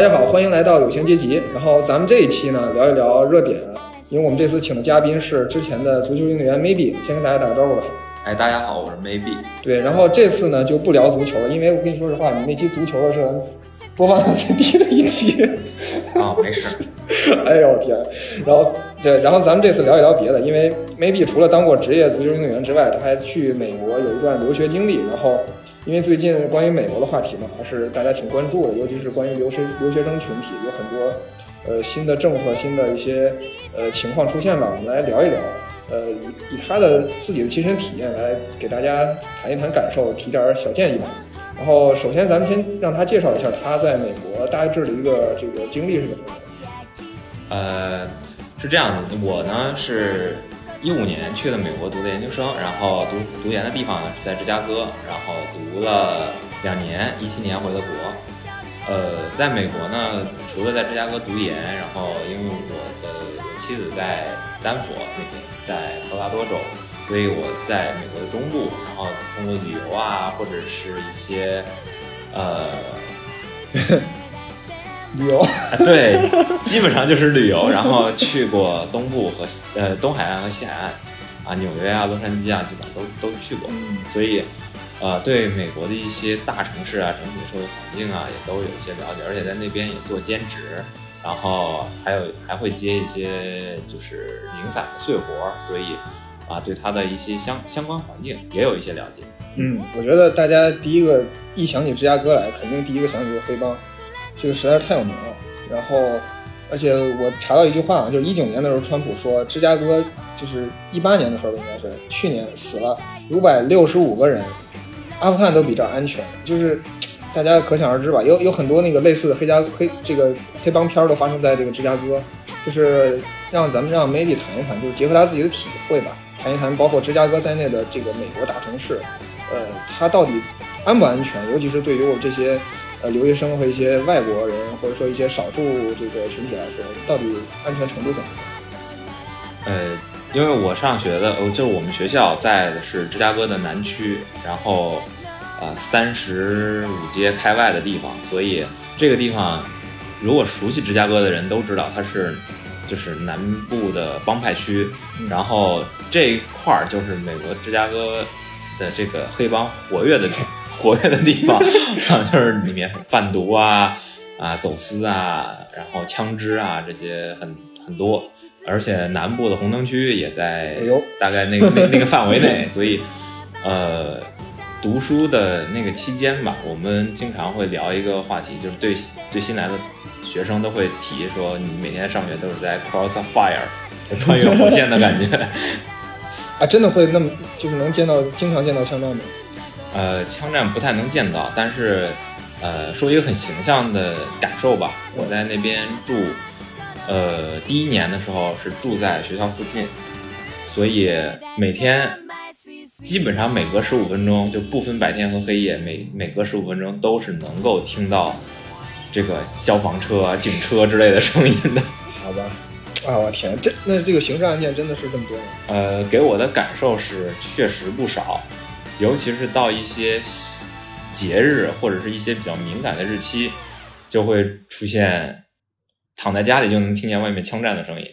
大家好，欢迎来到有形阶级。然后咱们这一期呢，聊一聊热点，因为我们这次请的嘉宾是之前的足球运动员 Maybe，先跟大家打个招呼吧。哎，大家好，我是 Maybe。对，然后这次呢就不聊足球了，因为我跟你说实话，你那期足球的是播放量最 低的一期。啊，没事。哎呦天！然后对，然后咱们这次聊一聊别的，因为 Maybe 除了当过职业足球运动员之外，他还去美国有一段留学经历，然后。因为最近关于美国的话题嘛，还是大家挺关注的，尤其是关于留学留学生群体，有很多呃新的政策、新的一些呃情况出现吧。我们来聊一聊，呃，以以他的自己的亲身体验来给大家谈一谈感受，提点小建议吧。然后，首先咱们先让他介绍一下他在美国大致的一个这个经历是怎么样的。呃，是这样的，我呢是。一五年去了美国读的研究生，然后读读研的地方呢是在芝加哥，然后读了两年，一七年回的国。呃，在美国呢，除了在芝加哥读研，然后因为我的妻子在丹佛那边，在科罗拉多州，所以我在美国的中部，然后通过旅游啊，或者是一些呃。旅游，对，基本上就是旅游。然后去过东部和呃东海岸和西海岸，啊，纽约啊、洛杉矶啊，基本上都都去过。所以，呃，对美国的一些大城市啊、整体的社会环境啊，也都有一些了解。而且在那边也做兼职，然后还有还会接一些就是零散的碎活，所以啊，对它的一些相相关环境也有一些了解。嗯，我觉得大家第一个一想起芝加哥来，肯定第一个想起就是黑帮。这个实在是太有名了，然后，而且我查到一句话啊，就是一九年的时候，川普说芝加哥就是一八年的时候应该是去年死了五百六十五个人，阿富汗都比这儿安全，就是大家可想而知吧。有有很多那个类似的黑加黑这个黑帮片儿都发生在这个芝加哥，就是让咱们让 Maybe 谈一谈，就是结合他自己的体会吧，谈一谈包括芝加哥在内的这个美国大城市，呃，它到底安不安全，尤其是对于我这些。呃，留学生和一些外国人，或者说一些少数这个群体来说，到底安全程度怎么样？呃，因为我上学的，呃，就是我们学校在的是芝加哥的南区，然后呃三十五街开外的地方，所以这个地方如果熟悉芝加哥的人都知道，它是就是南部的帮派区，然后这一块儿就是美国芝加哥的这个黑帮活跃的。活跃的地方，就是里面贩毒啊啊走私啊，然后枪支啊这些很很多，而且南部的红灯区也在大概那个那那个范围内，所以呃读书的那个期间吧，我们经常会聊一个话题，就是对对新来的学生都会提说，你每天上学都是在 cross a fire，穿越火线的感觉 啊，真的会那么就是能见到经常见到枪战吗？呃，枪战不太能见到，但是，呃，说一个很形象的感受吧。我在那边住，呃，第一年的时候是住在学校附近，所以每天基本上每隔十五分钟，就不分白天和黑夜，每每隔十五分钟都是能够听到这个消防车、警车之类的声音的。好吧，啊，我天，这那这个刑事案件真的是这么多吗？呃，给我的感受是确实不少。尤其是到一些节日或者是一些比较敏感的日期，就会出现躺在家里就能听见外面枪战的声音。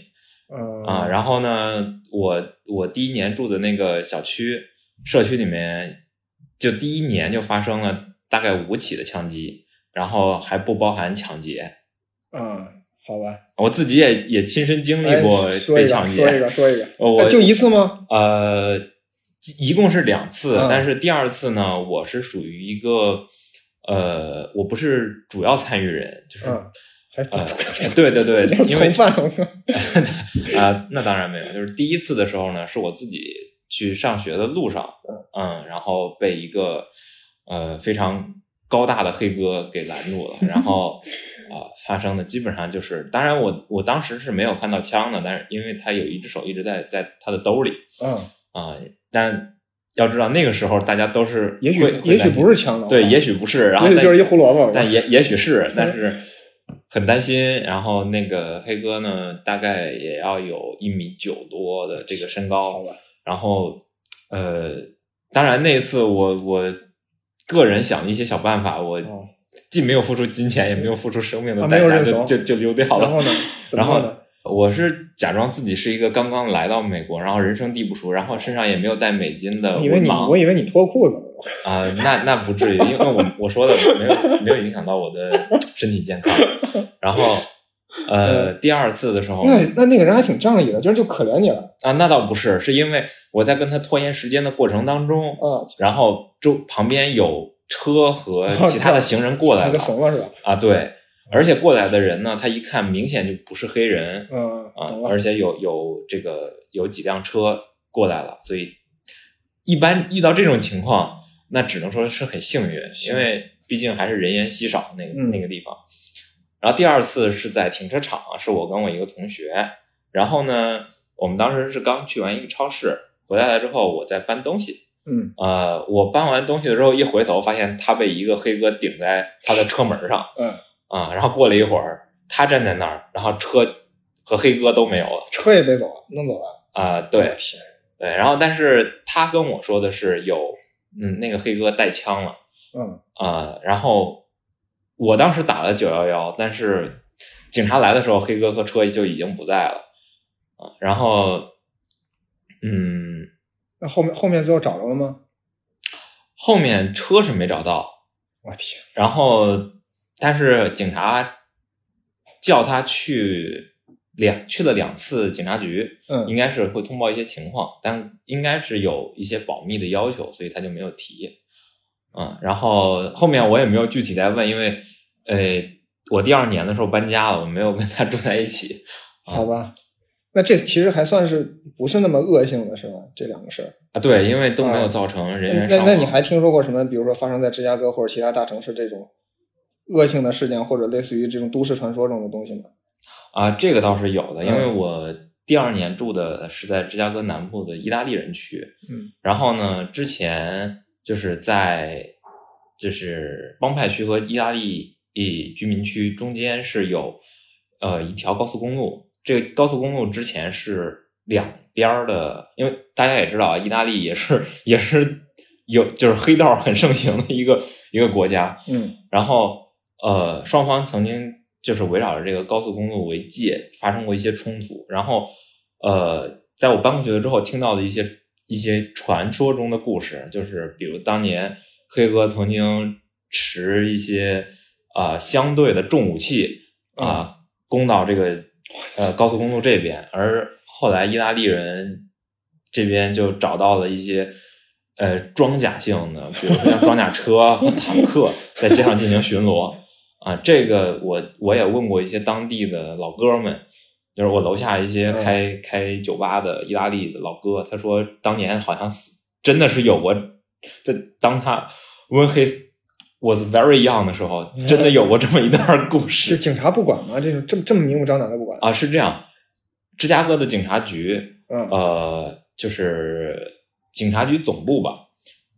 嗯啊，然后呢，我我第一年住的那个小区社区里面，就第一年就发生了大概五起的枪击，然后还不包含抢劫。嗯，好吧，我自己也也亲身经历过被抢劫。说一个，说一个，我就一次吗？呃。一共是两次，但是第二次呢，我是属于一个，呃，我不是主要参与人，就是，呃，对对对，因为 啊，那当然没有，就是第一次的时候呢，是我自己去上学的路上，嗯，然后被一个呃非常高大的黑哥给拦住了，然后啊发生的基本上就是，当然我我当时是没有看到枪的，但是因为他有一只手一直在在他的兜里，嗯。啊。但要知道那个时候大家都是，也许也许不是枪的，对，也许不是，然后就是一胡萝卜，但也也许是，但是很担心。然后那个黑哥呢，大概也要有一米九多的这个身高，然后呃，当然那次我我个人想了一些小办法，我既没有付出金钱，也没有付出生命的啊代价，就就就溜掉了。然后呢？然后弄的？我是假装自己是一个刚刚来到美国，然后人生地不熟，然后身上也没有带美金的我以为你，文盲我以为你脱裤子了。啊、那那不至于，因为我我说的没有没有影响到我的身体健康。然后呃，第二次的时候，那那那个人还挺仗义的，就是就可怜你了啊，那倒不是，是因为我在跟他拖延时间的过程当中，啊，然后周旁边有车和其他的行人过来了怂了是吧？啊，对，而且过来的人呢，他一看明显就不是黑人嗯，啊。而且有有这个有几辆车过来了，所以一般遇到这种情况，那只能说是很幸运，因为毕竟还是人烟稀少那个、嗯那个地方。然后第二次是在停车场，是我跟我一个同学，然后呢，我们当时是刚去完一个超市，回来了之后我在搬东西，嗯，呃，我搬完东西的时候一回头，发现他被一个黑哥顶在他的车门上，嗯，啊，然后过了一会儿，他站在那儿，然后车和黑哥都没有了，车也被走了，弄走了。啊、我对，对，然后但是他跟我说的是有，嗯，那个黑哥带枪了，嗯，啊，然后我当时打了九幺幺，但是警察来的时候，黑哥和车就已经不在了，啊，然后，嗯，那后面后面最后找着了吗？后面车是没找到，我天，然后，但是警察叫他去两去了两次警察局，嗯应该是会通报一些情况，但应该是有一些保密的要求，所以他就没有提。嗯，然后后面我也没有具体再问，因为呃，我第二年的时候搬家了，我没有跟他 住在一起。好吧，那这其实还算是不是那么恶性的是吧？这两个事儿。啊，对，因为都没有啊造成人员那伤亡。那你还听说过什么？比如说发生在芝加哥或者其他大城市这种恶性的事件，或者类似于这种都市传说这种的东西吗？啊，这个倒是有的，因为嗯。我第二年住的是在芝加哥南部的意大利人区，嗯，然后呢，之前就是在就是帮派区和意大利一居民区中间是有呃一条高速公路，这个高速公路之前是两边儿的，因为大家也知道啊，意大利也是也是有就是黑道很盛行的一个一个国家，嗯。然后呃，双方曾经就是围绕着这个高速公路为界发生过一些冲突，然后呃，在我搬过去了之后，听到的一些一些传说中的故事，就是比如当年黑哥曾经持一些啊、呃相对的重武器啊、攻到这个呃高速公路这边，而后来意大利人这边就找到了一些呃装甲性的，比如说像装甲车和坦克在街上进行巡逻啊。这个我我也问过一些当地的老哥们，就是我楼下一些嗯开、开酒吧的意大利的老哥，他说当年好像死真的是有过，在当他 when he was very young 的时候，真的有过这么一段故事。这。警察不管吗？这种这么这么明目张胆的不管？啊，是这样，芝加哥的警察局，嗯呃，就是警察局总部吧，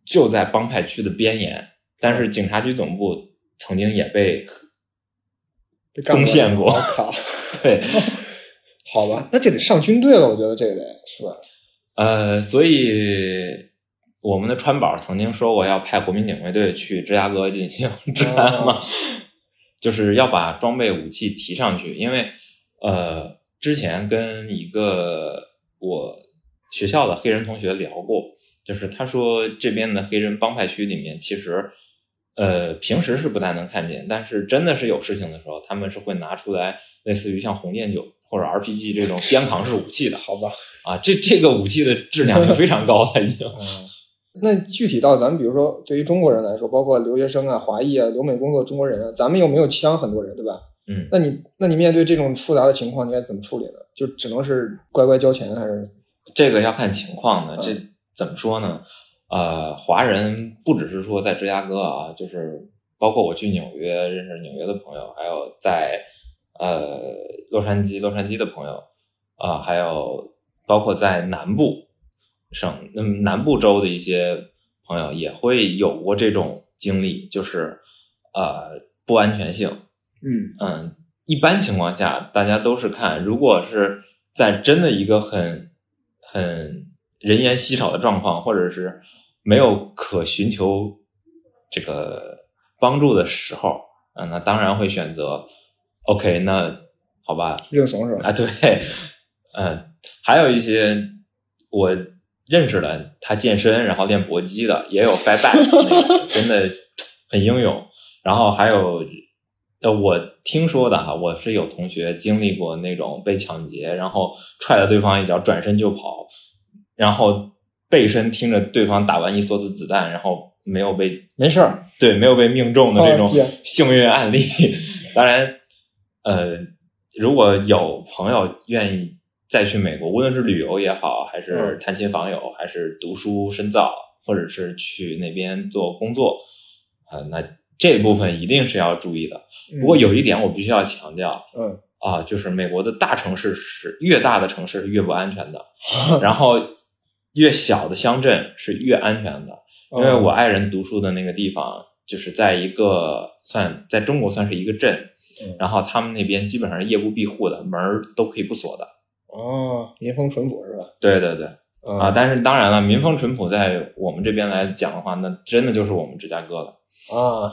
就在帮派区的边沿，但是警察局总部曾经也被，攻陷过我靠，对，好吧，那这得上军队了，我觉得这个得是吧？呃，所以我们的川宝曾经说过要派国民警卫队去芝加哥进行治安嘛，就是要把装备武器提上去，因为呃，之前跟一个我学校的黑人同学聊过，就是他说这边的黑人帮派区里面其实。呃，平时是不太能看见，但是真的是有事情的时候，他们是会拿出来类似于像红箭九或者 RPG 这种肩扛式武器的。好吧，啊，这这个武器的质量就非常高了，已经。嗯，那具体到咱们比如说对于中国人来说，包括留学生啊、华裔啊、留美工作中国人啊，咱们又没有枪，很多人对吧？嗯，那你那你面对这种复杂的情况，你该怎么处理呢？就只能是乖乖交钱，还是这个要看情况的。嗯这怎么说呢？呃，华人不只是说在芝加哥啊，就是包括我去纽约认识纽约的朋友，还有在呃洛杉矶洛杉矶的朋友啊、还有包括在南部省嗯南部州的一些朋友也会有过这种经历，就是呃不安全性。嗯嗯，一般情况下，大家都是看，如果是在真的一个很很人烟稀少的状况，或者是没有可寻求这个帮助的时候，嗯，那当然会选择 OK，那好吧，认怂是吧？啊，对，嗯，还有一些我认识的，他健身然后练搏击的，也有 fight back，那个真的很英勇。然后还有，呃，我听说的哈，我是有同学经历过那种被抢劫，然后踹了对方一脚，转身就跑，然后背身听着对方打完一梭子子弹，然后没有被没事儿，对，没有被命中的这种幸运案例。当然，呃，如果有朋友愿意再去美国，无论是旅游也好，还是嗯探亲访友，还是读书深造，或者是去那边做工作，啊、那这部分一定是要注意的。不过有一点我必须要强调嗯啊，就是美国的大城市是越大的城市是越不安全的，然后越小的乡镇是越安全的。因为我爱人读书的那个地方，就是在一个算在中国算是一个镇，嗯然后他们那边基本上是夜不闭户的，门儿都可以不锁的。哦，民风淳朴是吧？对对对，嗯啊，但是当然了，民风淳朴，在我们这边来讲的话，那真的就是我们芝加哥了。啊，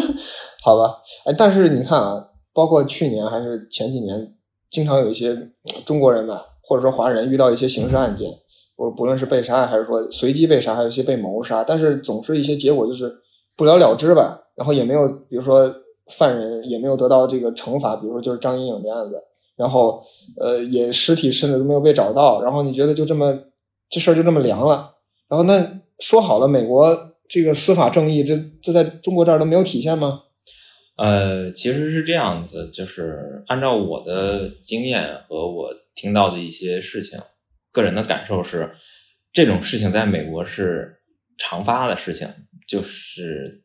好吧，哎，但是你看啊，包括去年还是前几年，经常有一些呃中国人吧，或者说华人遇到一些刑事案件，不不论是被杀还是说随机被杀，还有一些被谋杀，但是总是一些结果就是不了了之吧，然后也没有，比如说犯人也没有得到这个惩罚，比如说就是张莹莹这案子，然后呃也尸体甚至都没有被找到，然后你觉得就这么这事儿就这么凉了，然后那说好了美国。这个司法正义，这这在中国这儿都没有体现吗？呃，其实是这样子，就是按照我的经验和我听到的一些事情，个人的感受是，这种事情在美国是常发的事情，就是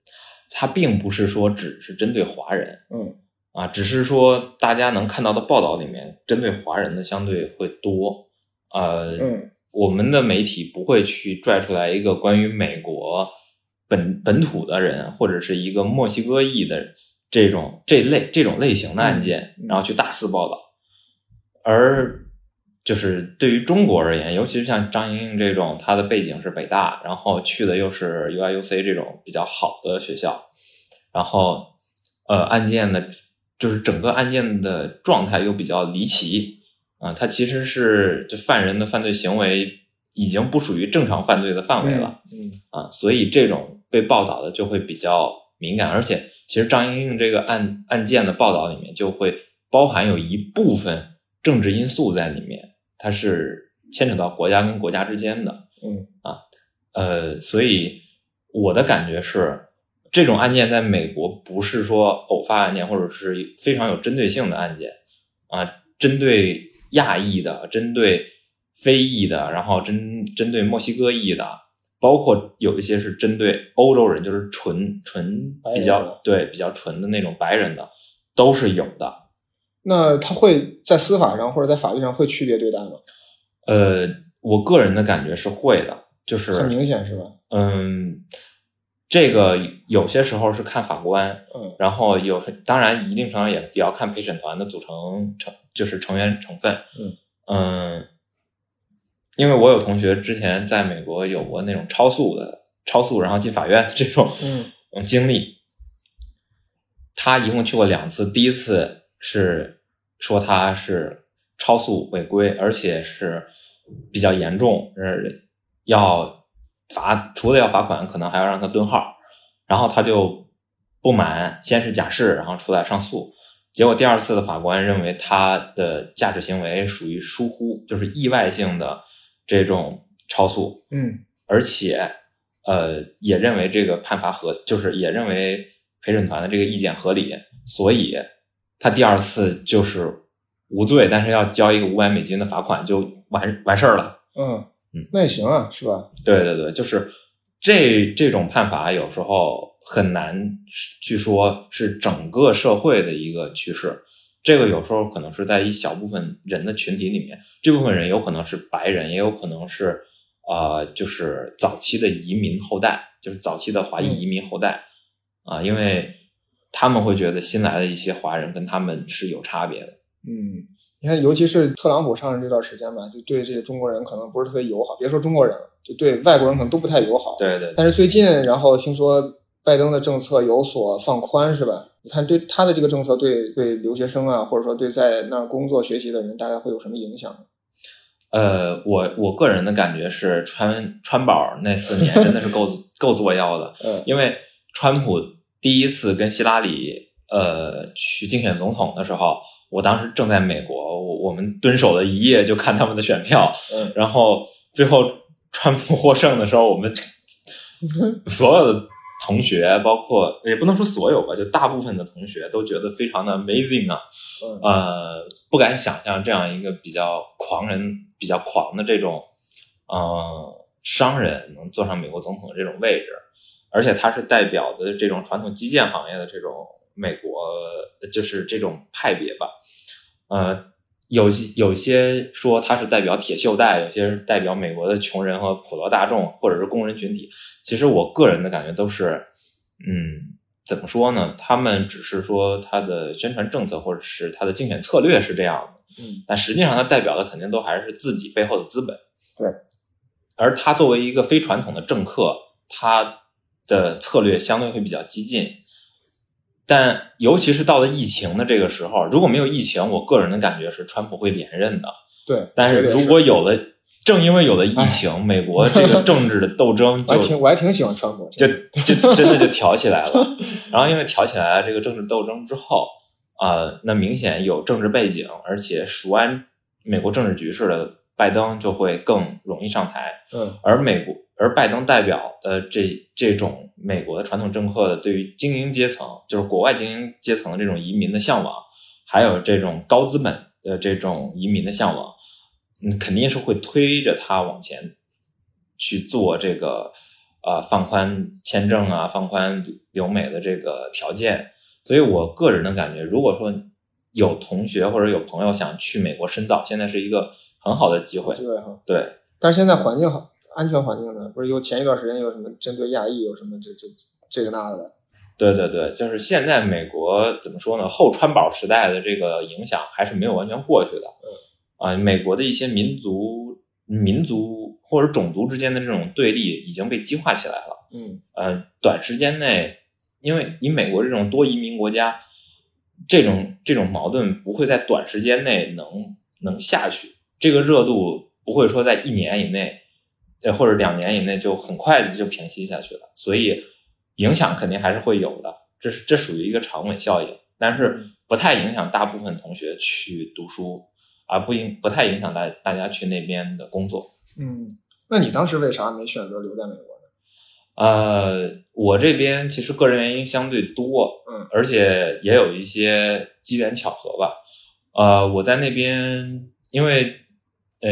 它并不是说只是针对华人，嗯啊，只是说大家能看到的报道里面，针对华人的相对会多。呃，嗯我们的媒体不会去拽出来一个关于美国本本土的人，或者是一个墨西哥裔的这种这类这种类型的案件，然后去大肆报道。而就是对于中国而言，尤其是像张莹莹这种，她的背景是北大，然后去的又是 UIUC 这种比较好的学校，然后呃，案件的，就是整个案件的状态又比较离奇啊、它其实是就犯人的犯罪行为已经不属于正常犯罪的范围了。嗯啊，所以这种被报道的就会比较敏感，而且其实张莹莹这个案案件的报道里面就会包含有一部分政治因素在里面，它是牵扯到国家跟国家之间的，嗯啊呃，所以我的感觉是，这种案件在美国不是说偶发案件，或者是非常有针对性的案件啊，针对亚裔的，针对非裔的，然后针针对墨西哥裔的，包括有一些是针对欧洲人，就是纯纯比较对比较纯的那种白人的，都是有的。那他会在司法上或者在法律上会区别对待吗？呃，我个人的感觉是会的，就是很明显是吧？嗯，这个有些时候是看法官，嗯然后有当然一定程度上也也要看陪审团的组成成就是成员成分，嗯嗯，因为我有同学之前在美国有过那种超速的超速然后进法院的这种嗯嗯经历，他一共去过两次，第一次是说他是超速违规，而且是比较严重，呃，要罚，除了要罚款，可能还要让他蹲号。然后他就不满，先是假释，然后出来上诉。结果第二次的法官认为他的驾驶行为属于疏忽，就是意外性的这种超速，嗯而且呃也认为这个判罚合，就是也认为陪审团的这个意见合理，所以他第二次就是无罪，但是要交一个五百美金的罚款就完完事儿了。嗯嗯，那也行啊，是吧？对对对，就是这这种判罚有时候很难去说是整个社会的一个趋势。这个有时候可能是在一小部分人的群体里面，这部分人有可能是白人，也有可能是呃，就是早期的移民后代，就是早期的华裔移民后代啊、因为他们会觉得新来的一些华人跟他们是有差别的。嗯，你看，尤其是特朗普上任这段时间吧，就对这个中国人可能不是特别友好，别说中国人了，就对外国人可能都不太友好。对对但是最近，然后听说拜登的政策有所放宽，是吧？你看对他的这个政策对对留学生啊，或者说对在那儿工作学习的人，大概会有什么影响？呃，我我个人的感觉是，川川宝那四年真的是够 够作妖的，嗯因为川普第一次跟希拉里呃去竞选总统的时候，我当时正在美国，我我们蹲守了一夜就看他们的选票，嗯然后最后川普获胜的时候，我们所有的同学，包括也不能说所有吧，就大部分的同学都觉得非常的 amazing 啊，嗯呃，不敢想象这样一个比较狂人、比较狂的这种呃商人能坐上美国总统的这种位置，而且他是代表的这种传统基建行业的这种美国，就是这种派别吧，呃。有些有些说他是代表铁锈带，有些是代表美国的穷人和普罗大众，或者是工人群体。其实我个人的感觉都是，嗯，怎么说呢？他们只是说他的宣传政策或者是他的竞选策略是这样的，嗯但实际上它代表的肯定都还是自己背后的资本。对，而他作为一个非传统的政客，他的策略相对会比较激进。但尤其是到了疫情的这个时候，如果没有疫情，我个人的感觉是川普会连任的。对，但是如果有了，正因为有了疫情，美国这个政治的斗争就 我还挺我还挺喜欢川普，就就真的就挑起来了。然后因为挑起来了这个政治斗争之后，啊、那明显有政治背景，而且熟谙美国政治局势的拜登就会更容易上台。嗯而美国而拜登代表的这这种美国的传统政客的对于精英阶层，就是国外精英阶层的这种移民的向往，还有这种高资本的这种移民的向往，嗯，肯定是会推着他往前去做这个呃放宽签证啊，放宽留美的这个条件。所以我个人的感觉，如果说有同学或者有朋友想去美国深造，现在是一个很好的机会。对。对，但是现在环境好，安全环境呢？不是有前一段时间有什么针对亚裔有什么这这这个那个的？对对对，就是现在美国怎么说呢？后川宝时代的这个影响还是没有完全过去的。嗯啊、美国的一些民族、民族或者种族之间的这种对立已经被激化起来了。嗯呃，短时间内，因为以美国这种多移民国家，这种这种矛盾不会在短时间内能能下去，这个热度不会说在一年以内，呃或者两年以内就很快就平息下去了，所以影响肯定还是会有的，这是这属于一个长尾效应，但是不太影响大部分同学去读书，而不影不太影响大大家去那边的工作。嗯，那你当时为啥没选择留在美国呢？呃，我这边其实个人原因相对多，嗯，而且也有一些机缘巧合吧。呃，我在那边，因为呃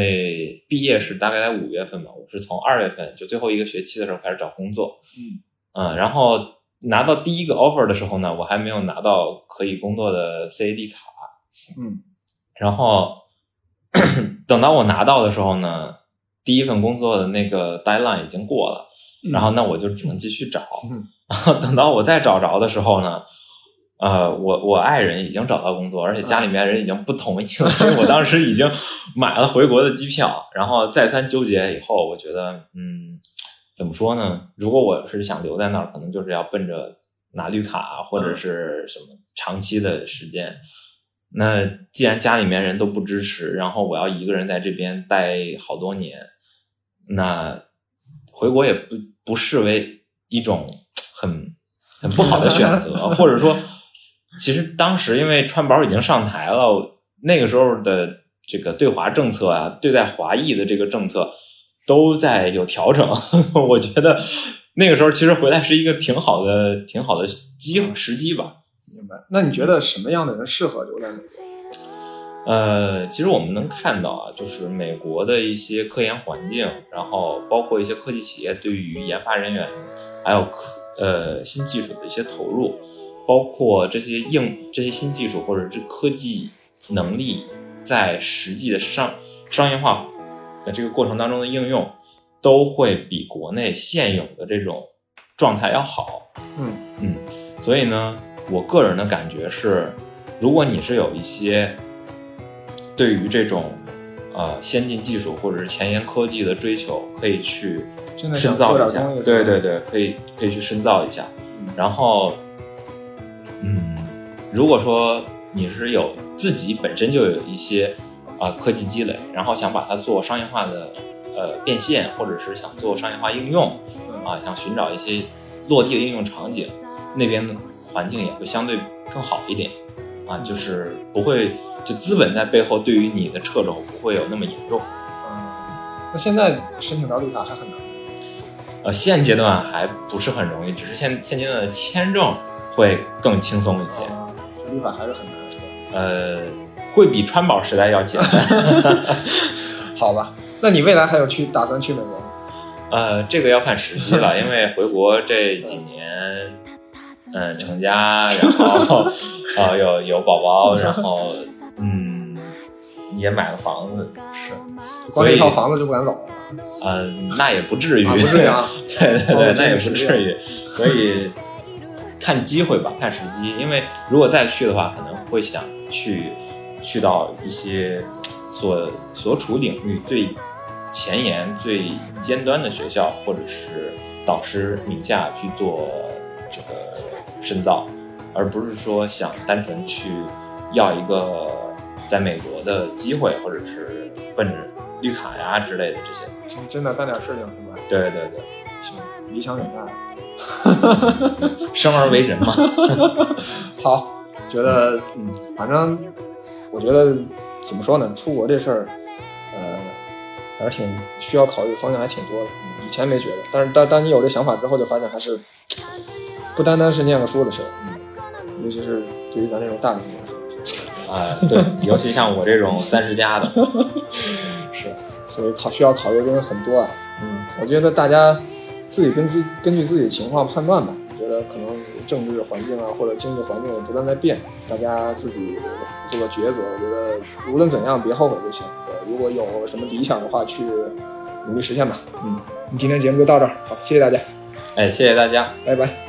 毕业是大概在五月份吧，我是从二月份就最后一个学期的时候开始找工作，嗯。嗯，然后拿到第一个 offer 的时候呢，我还没有拿到可以工作的 CAD 卡，嗯。然后等到我拿到的时候呢，第一份工作的那个 deadline 已经过了。然后那我就只能继续找，嗯。然后等到我再找着的时候呢，呃，我我爱人已经找到工作，而且家里面人已经不同意了，所以我当时已经买了回国的机票，然后再三纠结以后，我觉得，嗯，怎么说呢？如果我是想留在那儿，可能就是要奔着拿绿卡或者是什么长期的时间。那既然家里面人都不支持，然后我要一个人在这边待好多年，那回国也不不视为一种很很不好的选择，或者说，其实当时因为川宝已经上台了，那个时候的这个对华政策啊，对待华裔的这个政策都在有调整。我觉得那个时候其实回来是一个挺好的、挺好的机时机吧。明白。那你觉得什么样的人适合留在美国？呃，其实我们能看到啊，就是美国的一些科研环境，然后包括一些科技企业对于研发人员，还有科呃新技术的一些投入，包括这些硬这些新技术或者是科技能力在实际的商商业化的这个过程当中的应用，都会比国内现有的这种状态要好。嗯嗯，所以呢，我个人的感觉是，如果你是有一些对于这种呃先进技术或者是前沿科技的追求，可以去深造一下。对对对，可以可以去深造一下。然后，嗯，如果说你是有自己本身就有一些啊、科技积累，然后想把它做商业化的呃变现，或者是想做商业化应用啊，想寻找一些落地的应用场景，那边的环境也会相对更好一点啊，就是不会就资本在背后对于你的掣肘不会有那么严重。嗯，那现在申请到绿卡还很难。呃，现阶段还不是很容易，只是现现阶段的签证会更轻松一些，啊，绿卡还是很难，是吧？呃，会比川宝时代要简单。好吧，那你未来还有去打算去美国吗？呃，这个要看时机了，因为回国这几年，嗯、成家，然后呃有有宝宝，然后嗯也买了房子，是，光这一套房子就不敢走了。嗯、那也不至于，啊，不是啊，对对对，哦那也不至于，所以看机会吧，看时机。因为如果再去的话，可能会想去去到一些所所处领域最前沿、最尖端的学校，或者是导师名下去做这个深造，而不是说想单纯去要一个在美国的机会，或者是奔着绿卡呀之类的这些。真的干点事情是吧？对对对。行，理想远大。生而为人嘛，好，觉得嗯，反正我觉得怎么说呢，出国这事儿，呃，还是挺需要考虑的方向还挺多的。嗯以前没觉得，但是当当你有这想法之后，就发现还是不单单是念个书的事儿。嗯，尤其是对于咱这种大龄人来说，啊、对，尤其像我这种三十加的，是，所以考需要考虑的东西很多啊。嗯，我觉得大家自己根自根据自己的情况判断吧。我觉得可能政治环境啊，或者经济环境也不断在变，大家自己做个抉择。我觉得无论怎样，别后悔就行。呃如果有什么理想的话，去努力实现吧。嗯，你今天节目就到这儿，好，谢谢大家，哎，谢谢大家。拜拜。